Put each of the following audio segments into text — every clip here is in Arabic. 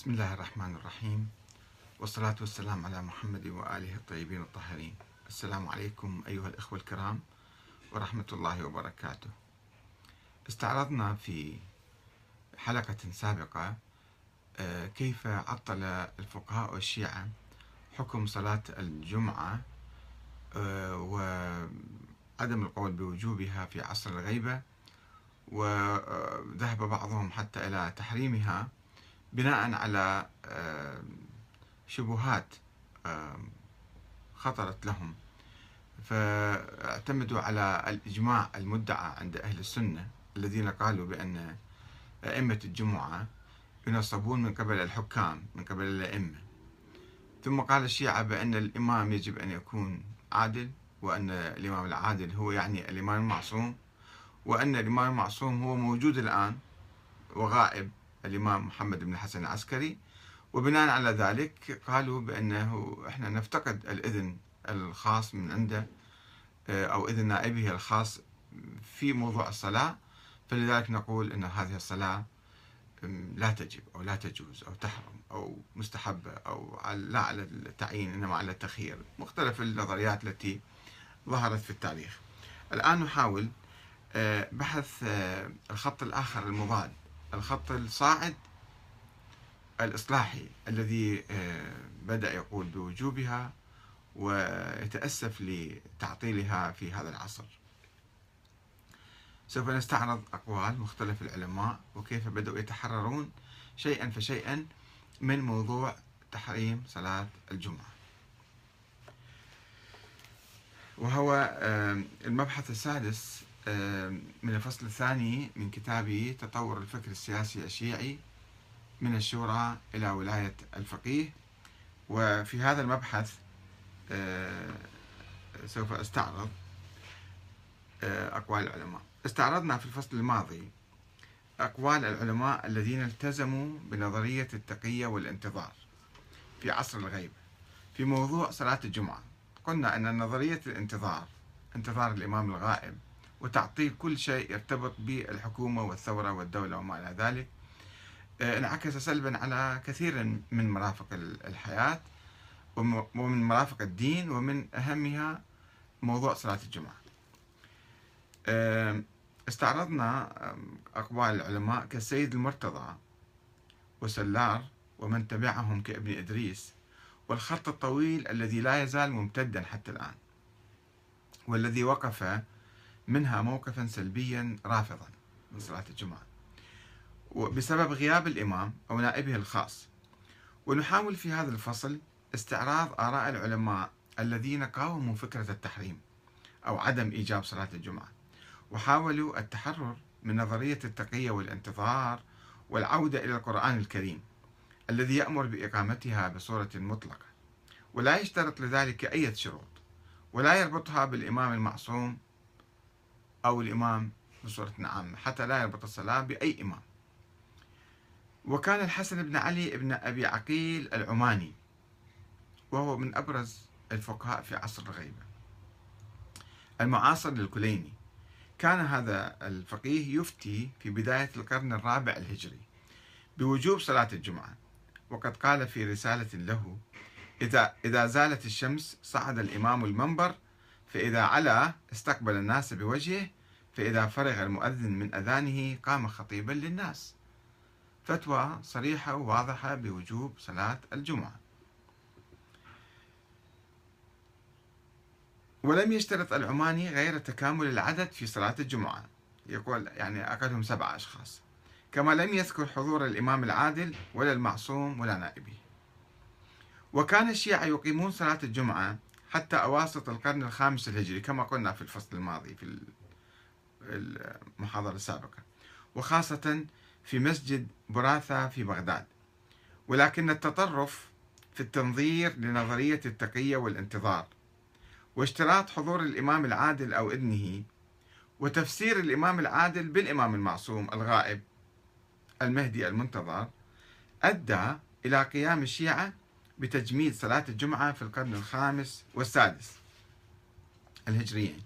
بسم الله الرحمن الرحيم والصلاة والسلام على محمد وآله الطيبين الطاهرين السلام عليكم أيها الإخوة الكرام ورحمة الله وبركاته استعرضنا في حلقة سابقة آه، كيف عطل الفقهاء والشيعة حكم صلاة الجمعة آه، وعدم القول بوجوبها في عصر الغيبة وذهب بعضهم حتى إلى تحريمها. بناء على شبهات خطرت لهم. فاعتمدوا على الإجماع المدعى عند أهل السنة الذين قالوا بأن أئمة الجمعة ينصبون من قبل الحكام من قبل الأئمة. ثم قال الشيعة بأن الإمام يجب أن يكون عادل وأن الإمام العادل هو يعني الإمام المعصوم وأن الإمام المعصوم هو موجود الآن وغائب الإمام محمد بن الحسن العسكري وبناء على ذلك قالوا بأنه إحنا نفتقد الإذن الخاص من عنده آه، أو إذن نائبه الخاص في موضوع الصلاة فلذلك نقول أن هذه الصلاة لا تجب أو لا تجوز أو تحرم أو مستحبة أو لا على التعيين إنما على التخيير مختلف النظريات التي ظهرت في التاريخ. الآن نحاول آه، بحث آه، الخط الآخر المضاد. الصاعد الإصلاحي الذي آه، بدأ يقول بوجوبها ويتأسف لتعطيلها في هذا العصر. سوف نستعرض أقوال مختلف العلماء وكيف بدأوا يتحررون شيئا فشيئا من موضوع تحريم صلاة الجمعة. وهو آه، المبحث السادس من الفصل الثاني من كتابي تطور الفكر السياسي الشيعي من الشورى إلى ولاية الفقيه. وفي هذا المبحث آه، سوف أستعرض آه، أقوال العلماء. استعرضنا في الفصل الماضي أقوال العلماء الذين التزموا بنظرية التقية والانتظار في عصر الغيبة في موضوع صلاة الجمعة. قلنا أن نظرية الانتظار انتظار الإمام الغائب وتعطيل كل شيء يرتبط بالحكومة والثورة والدولة وما إلى ذلك. آه، انعكس سلبا على كثير من مرافق الحياة ومن مرافق الدين ومن أهمها موضوع صلاة الجمعة آه، استعرضنا أقوال العلماء كالسيد المرتضى وسلار ومن تبعهم كابن إدريس والخط الطويل الذي لا يزال ممتدا حتى الآن والذي وقف منها موقفا سلبيا رافضا من صلاة الجمعة. بسبب غياب الإمام أو نائبه الخاص. ونحاول في هذا الفصل استعراض آراء العلماء الذين قاوموا فكرة التحريم أو عدم إيجاب صلاة الجمعة. وحاولوا التحرر من نظرية التقية والانتظار والعودة إلى القرآن الكريم الذي يأمر بإقامتها بصورة مطلقة. ولا يشترط لذلك أي شروط. ولا يربطها بالإمام المعصوم أو الإمام بصورة عامة حتى لا يربط الصلاة بأي إمام. وكان الحسن بن علي بن أبي عقيل العماني وهو من أبرز الفقهاء في عصر الغيبة. المعاصر للكليني. كان هذا الفقيه يفتي في بداية القرن الرابع الهجري بوجوب صلاة الجمعة. وقد قال في رسالة له إذا إذا زالت الشمس صعد الإمام المنبر فإذا علا استقبل الناس بوجهه فإذا فرغ المؤذن من أذانه قام خطيبا للناس. فتوى صريحة وواضحة بوجوب صلاة الجمعة. ولم يشترط العماني غير تكامل العدد في صلاة الجمعة. يقول يعني أقلهم سبعة أشخاص. كما لم يذكر حضور الإمام العادل ولا المعصوم ولا نائبه وكان الشيعة يقيمون صلاة الجمعة حتى أواسط القرن الخامس الهجري كما قلنا في الفصل الماضي في المحاضرة السابقة. وخاصة في مسجد براثة في بغداد. ولكن التطرف في التنظير لنظرية التقية والانتظار واشتراط حضور الإمام العادل أو ابنه وتفسير الإمام العادل بالإمام المعصوم الغائب المهدي المنتظر أدى إلى قيام الشيعة بتجميد صلاة الجمعة في القرن الخامس والسادس الهجريين.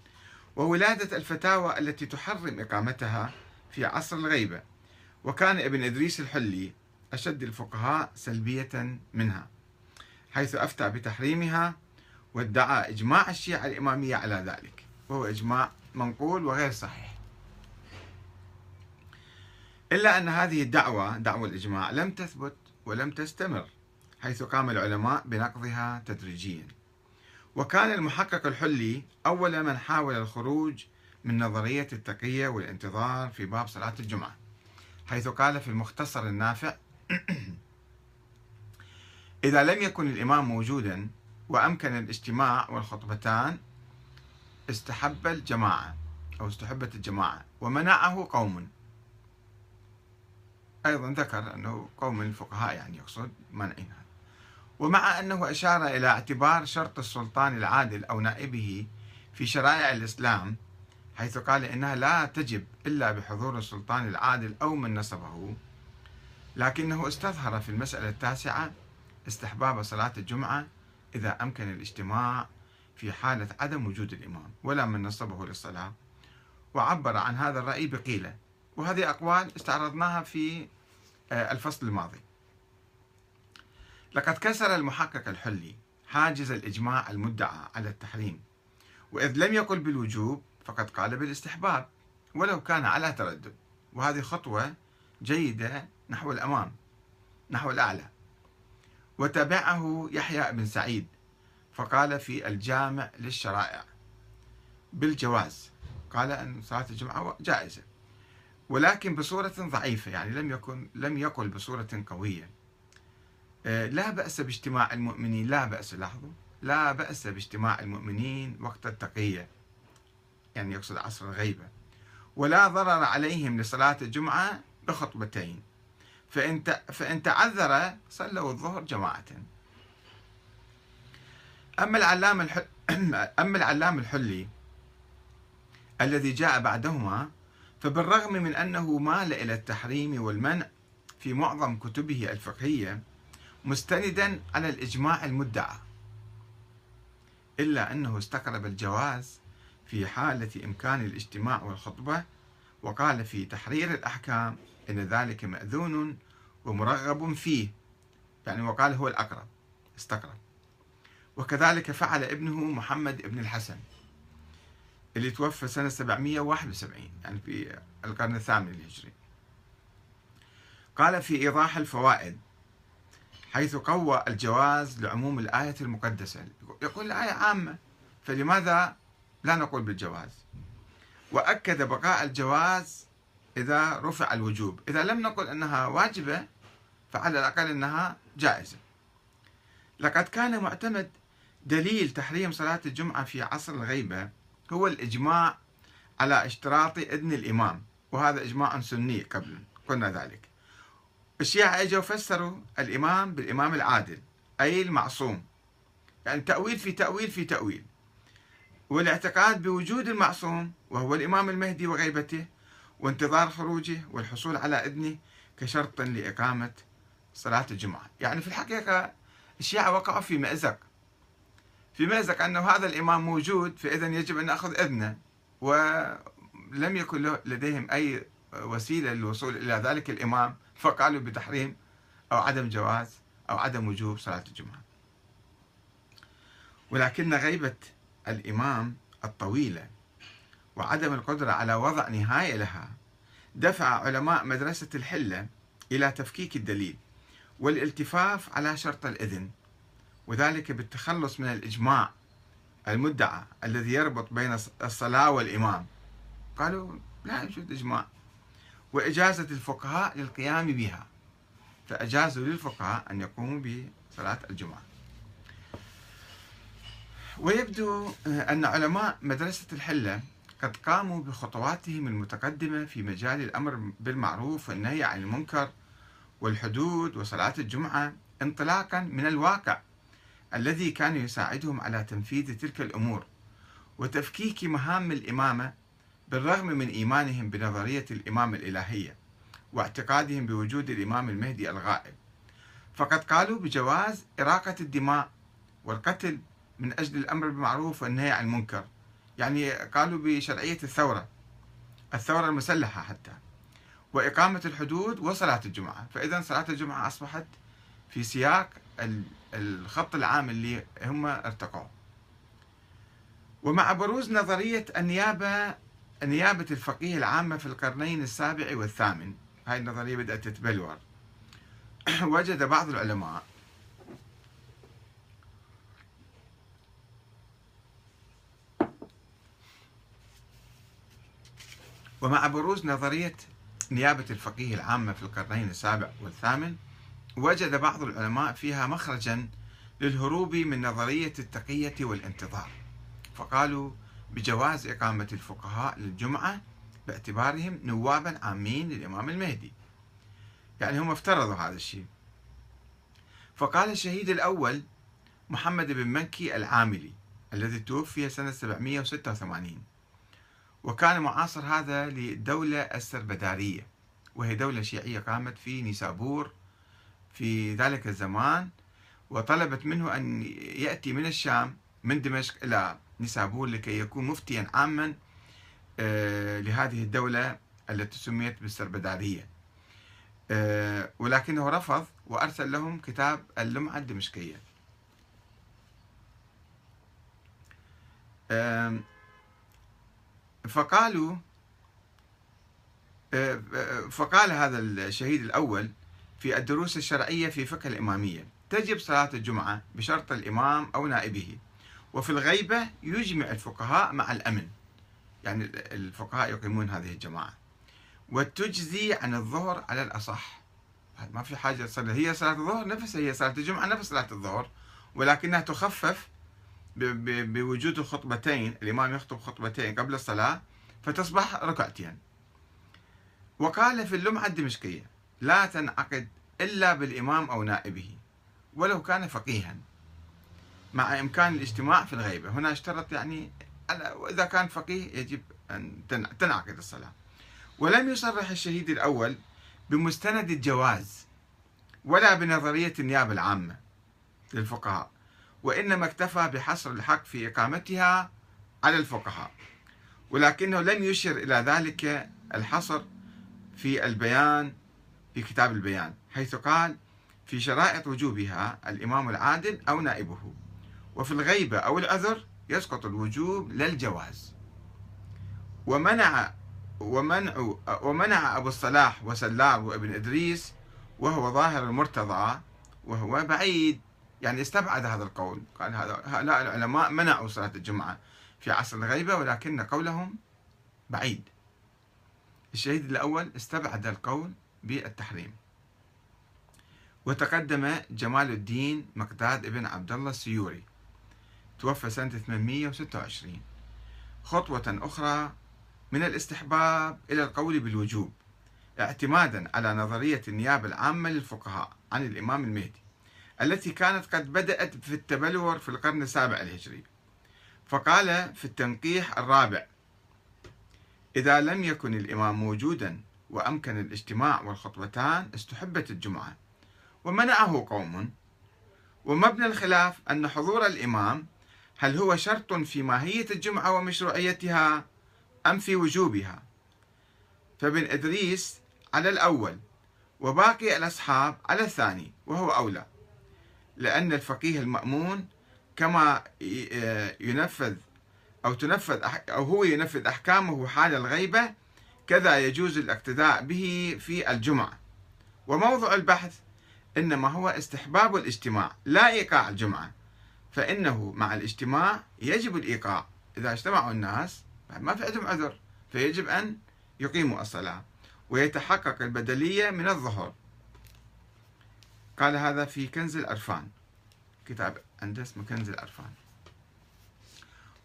وولادة الفتاوى التي تحرم إقامتها في عصر الغيبة. وكان ابن إدريس الحلي أشد الفقهاء سلبية منها حيث أفتى بتحريمها وادعى إجماع الشيعة الإمامية على ذلك وهو إجماع منقول وغير صحيح. إلا أن هذه الدعوة دعوة الإجماع لم تثبت ولم تستمر. حيث قام العلماء بنقضها تدريجيا. وكان المحقق الحلي أول من حاول الخروج من نظرية التقية والانتظار في باب صلاة الجمعة حيث قال في المختصر النافع إذا لم يكن الإمام موجودا وأمكن الاجتماع والخطبتان استحب الجماعة أو استحبت الجماعة ومنعه قوم. أيضا ذكر أنه قوم الفقهاء يعني يقصد منعها. ومع أنه أشار إلى اعتبار شرط السلطان العادل أو نائبه في شرائع الإسلام حيث قال إنها لا تجب إلا بحضور السلطان العادل أو من نصبه لكنه استظهر في المسألة التاسعة استحباب صلاة الجمعة إذا أمكن الاجتماع في حالة عدم وجود الإمام ولا من نصبه للصلاة. وعبر عن هذا الرأي بقيلة وهذه أقوال استعرضناها في آه، الفصل الماضي. لقد كسر المحقق الحلي حاجز الإجماع المدعى على التحريم وإذ لم يقل بالوجوب فقد قال بالاستحباب ولو كان على تردد. وهذه خطوة جيدة نحو الأمام نحو الأعلى. وتبعه يحيى بن سعيد فقال في الجامع للشرائع بالجواز. قال أن صلاة الجمعة جائزة ولكن بصورة ضعيفة يعني لم يكن لم يقل بصورة قوية. لا بأس باجتماع المؤمنين. لا بأس لاحظوا. لا بأس باجتماع المؤمنين وقت التقية يعني يقصد عصر الغيبة. ولا ضرر عليهم لصلاة الجمعة بخطبتين. فإن فإن تعذر صلوا الظهر جماعة. أما العلام الحل أما العلام الحلي الذي جاء بعدهما فبالرغم من أنه مال إلى التحريم والمنع في معظم كتبه الفقهية مستندا على الإجماع المدعى إلا أنه استقرب الجواز في حالة إمكان الاجتماع والخطبة وقال في تحرير الأحكام إن ذلك مأذون ومرغب فيه يعني وقال هو الأقرب استقرب. وكذلك فعل ابنه محمد بن الحسن اللي توفى سنة 771 يعني في القرن الثامن الهجري قال في إيضاح الفوائد حيث قوى الجواز لعموم الآية المقدسة. يقول الآية عامة فلماذا لا نقول بالجواز؟ وأكد بقاء الجواز إذا رفع الوجوب. إذا لم نقل أنها واجبة فعلى الأقل أنها جائزة. لقد كان معتمد دليل تحريم صلاة الجمعة في عصر الغيبة هو الإجماع على اشتراط إذن الإمام وهذا إجماع سني قبل قلنا ذلك. الشيعة إجوا فسروا الإمام بالإمام العادل أي المعصوم. يعني تأويل في تأويل في تأويل. والاعتقاد بوجود المعصوم وهو الإمام المهدي وغيبته وانتظار خروجه والحصول على إذنه كشرط لإقامة صلاة الجمعة. يعني في الحقيقة الشيعة وقعوا في مأزق. في مأزق أنه هذا الإمام موجود فإذا يجب أن نأخذ إذنه ولم يكن لديهم أي وسيلة للوصول إلى ذلك الإمام فقالوا بتحريم أو عدم جواز أو عدم وجوب صلاة الجمعة. ولكن غيبة الإمام الطويلة وعدم القدرة على وضع نهاية لها دفع علماء مدرسة الحلة إلى تفكيك الدليل والالتفاف على شرط الإذن وذلك بالتخلص من الإجماع المدعى الذي يربط بين الصلاة والإمام. قالوا لا يوجد إجماع. وإجازة الفقهاء للقيام بها. فأجازوا للفقهاء أن يقوموا بصلاة الجمعة. ويبدو أن علماء مدرسة الحلة قد قاموا بخطواتهم المتقدمة في مجال الأمر بالمعروف والنهي عن المنكر والحدود وصلاة الجمعة انطلاقا من الواقع الذي كان يساعدهم على تنفيذ تلك الأمور وتفكيك مهام الإمامة بالرغم من إيمانهم بنظرية الإمام الإلهية واعتقادهم بوجود الإمام المهدي الغائب فقد قالوا بجواز إراقة الدماء والقتل من أجل الأمر بالمعروف والنهي عن المنكر. يعني قالوا بشرعية الثورة الثورة المسلحة حتى وإقامة الحدود وصلاة الجمعة. فإذا صلاة الجمعة أصبحت في سياق الخط العام اللي هم ارتقوا ومع بروز نظرية النيابة نيابة الفقيه العامة في القرنين السابع والثامن. هاي النظرية بدأت تتبلور. وجد بعض العلماء ومع بروز نظرية نيابة الفقيه العامة في القرنين السابع والثامن وجد بعض العلماء فيها مخرجا للهروب من نظرية التقية والانتظار. فقالوا بجواز إقامة الفقهاء للجمعة باعتبارهم نوابا عامين للإمام المهدي. يعني هم افترضوا هذا الشيء. فقال الشهيد الأول محمد بن منكي العاملي الذي توفي سنة 786 وكان معاصر هذا للدولة السربدارية وهي دولة شيعية قامت في نيسابور في ذلك الزمان وطلبت منه أن يأتي من الشام من دمشق إلى نيسابور لكي يكون مفتيا عاما آه، لهذه الدولة التي سميت بالسربدارية. آه، ولكنه رفض وأرسل لهم كتاب اللمعة الدمشقية. فقالوا آه، فقال هذا الشهيد الأول في الدروس الشرعية في فقه الإمامية تجب صلاة الجمعة بشرط الإمام أو نائبه. وفي الغيبة يجمع الفقهاء مع الأمن. يعني الفقهاء يقيمون هذه الجماعة. وتجزي عن الظهر على الأصح. ما في حاجة تصلي. هي صلاة الظهر نفسها هي صلاة الجمعة نفس صلاة الظهر ولكنها تخفف بوجود الخطبتين. الإمام يخطب خطبتين قبل الصلاة فتصبح ركعتين. وقال في اللمعة الدمشقية لا تنعقد إلا بالإمام أو نائبه ولو كان فقيها. مع إمكان الاجتماع في الغيبة. هنا اشترط يعني وإذا كان فقيه يجب أن تنعقد الصلاة. ولم يصرح الشهيد الأول بمستند الجواز ولا بنظرية النيابة العامة للفقهاء وإنما اكتفى بحصر الحق في إقامتها على الفقهاء. ولكنه لم يشر إلى ذلك الحصر في البيان في كتاب البيان حيث قال في شرائط وجوبها الإمام العادل أو نائبه. وفي الغيبة أو العذر يسقط الوجوب للجواز. ومنع ومنع ومنع أبو الصلاح وسلار وابن إدريس وهو ظاهر المرتضى وهو بعيد. يعني استبعد هذا القول. قال هؤلاء العلماء منعوا صلاة الجمعة في عصر الغيبة ولكن قولهم بعيد. الشهيد الأول استبعد القول بالتحريم. وتقدم جمال الدين مقداد ابن عبد الله السيوري. توفى سنة 826 خطوة أخرى من الاستحباب إلى القول بالوجوب اعتمادا على نظرية النيابة العامة للفقهاء عن الإمام المهدي التي كانت قد بدأت في التبلور في القرن السابع الهجري. فقال في التنقيح الرابع إذا لم يكن الإمام موجودا وأمكن الاجتماع والخطبتان استحبت الجمعة ومنعه قوم ومبنى الخلاف أن حضور الإمام هل هو شرط في ماهية الجمعة ومشروعيتها أم في وجوبها؟ فابن إدريس على الأول وباقي الأصحاب على الثاني وهو أولى لأن الفقيه المأمون كما ينفذ أو تنفذ أو هو ينفذ أحكامه حال الغيبة كذا يجوز الاقتداء به في الجمعة. وموضوع البحث إنما هو استحباب الاجتماع لا إيقاع الجمعة. فإنه مع الاجتماع يجب الإيقاع. إذا اجتمعوا الناس ما في عندهم عذر فيجب أن يقيموا الصلاة ويتحقق البدلية من الظهر. قال هذا في كنز الأرفان. كتاب عنده اسمه كنز الأرفان.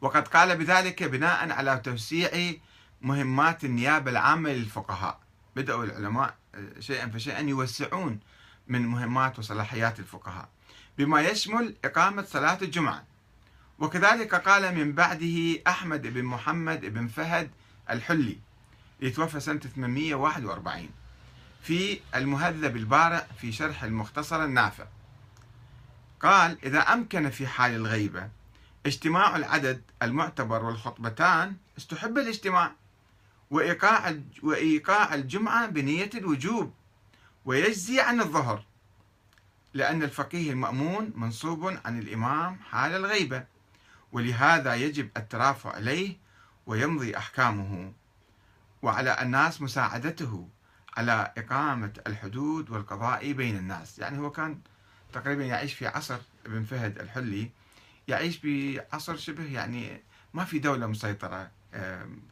وقد قال بذلك بناء على توسيع مهمات النيابة العامة للفقهاء. بدأوا العلماء شيئا فشيئا يوسعون من مهمات وصلاحيات الفقهاء. بما يشمل إقامة صلاة الجمعة. وكذلك قال من بعده أحمد بن محمد بن فهد الحلي يتوفى سنة 841 في المهذب البارع في شرح المختصر النافع. قال إذا أمكن في حال الغيبة اجتماع العدد المعتبر والخطبتان استحب الاجتماع وإيقاع وإيقاع الجمعة بنية الوجوب ويجزي عن الظهر لأن الفقيه المأمون منصوب عن الإمام حال الغيبة ولهذا يجب الترافع إليه ويمضي أحكامه. وعلى الناس مساعدته على إقامة الحدود والقضاء بين الناس. يعني هو كان تقريبا يعيش في عصر ابن فهد الحلي. يعيش بعصر شبه يعني ما في دولة مسيطرة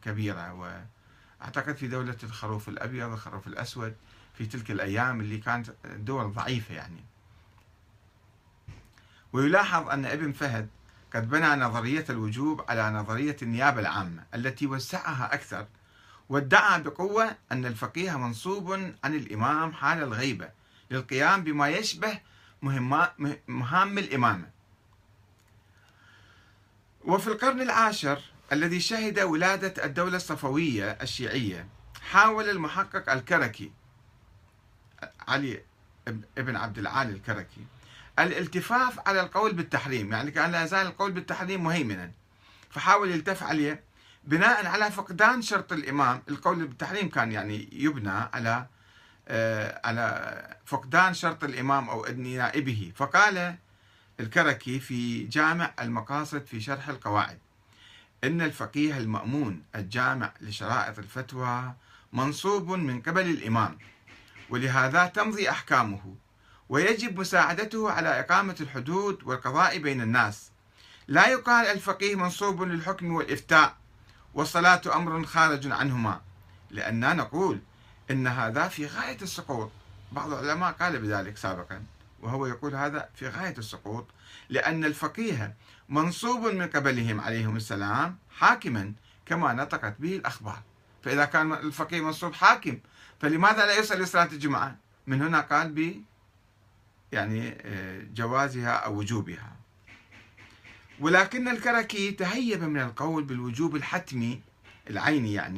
كبيرة. وأعتقد في دولة الخروف الأبيض والخروف الأسود في تلك الأيام اللي كانت دول ضعيفة يعني. ويلاحظ أن ابن فهد قد بنى نظرية الوجوب على نظرية النيابة العامة التي وسعها أكثر وادعى بقوة أن الفقيه منصوب عن الإمام حال الغيبة للقيام بما يشبه مهام الإمامة. وفي القرن العاشر الذي شهد ولادة الدولة الصفوية الشيعية حاول المحقق الكركي علي ابن عبد العالي الكركي الالتفاف على القول بالتحريم يعني كان لا يزال القول بالتحريم مهيمنا. فحاول يلتف عليه. بناء على فقدان شرط الإمام القول بالتحريم كان يعني يبنى على آه، على فقدان شرط الإمام أو إذن نائبه. فقال الكركي في جامع المقاصد في شرح القواعد إن الفقيه المأمون الجامع لشرائط الفتوى منصوب من قبل الإمام ولهذا تمضي أحكامه. ويجب مساعدته على إقامة الحدود والقضاء بين الناس. لا يقال الفقيه منصوب للحكم والإفتاء والصلاة أمر خارج عنهما لأننا نقول إن هذا في غاية السقوط. بعض العلماء قال بذلك سابقا وهو يقول هذا في غاية السقوط لأن الفقيه منصوب من قبلهم عليهم السلام حاكما كما نطقت به الأخبار. فإذا كان الفقيه منصوب حاكم فلماذا لا يصلي صلاة الجمعة من هنا قال يعني آه، جوازها أو وجوبها. ولكن الكركي تهيب من القول بالوجوب الحتمي العيني يعني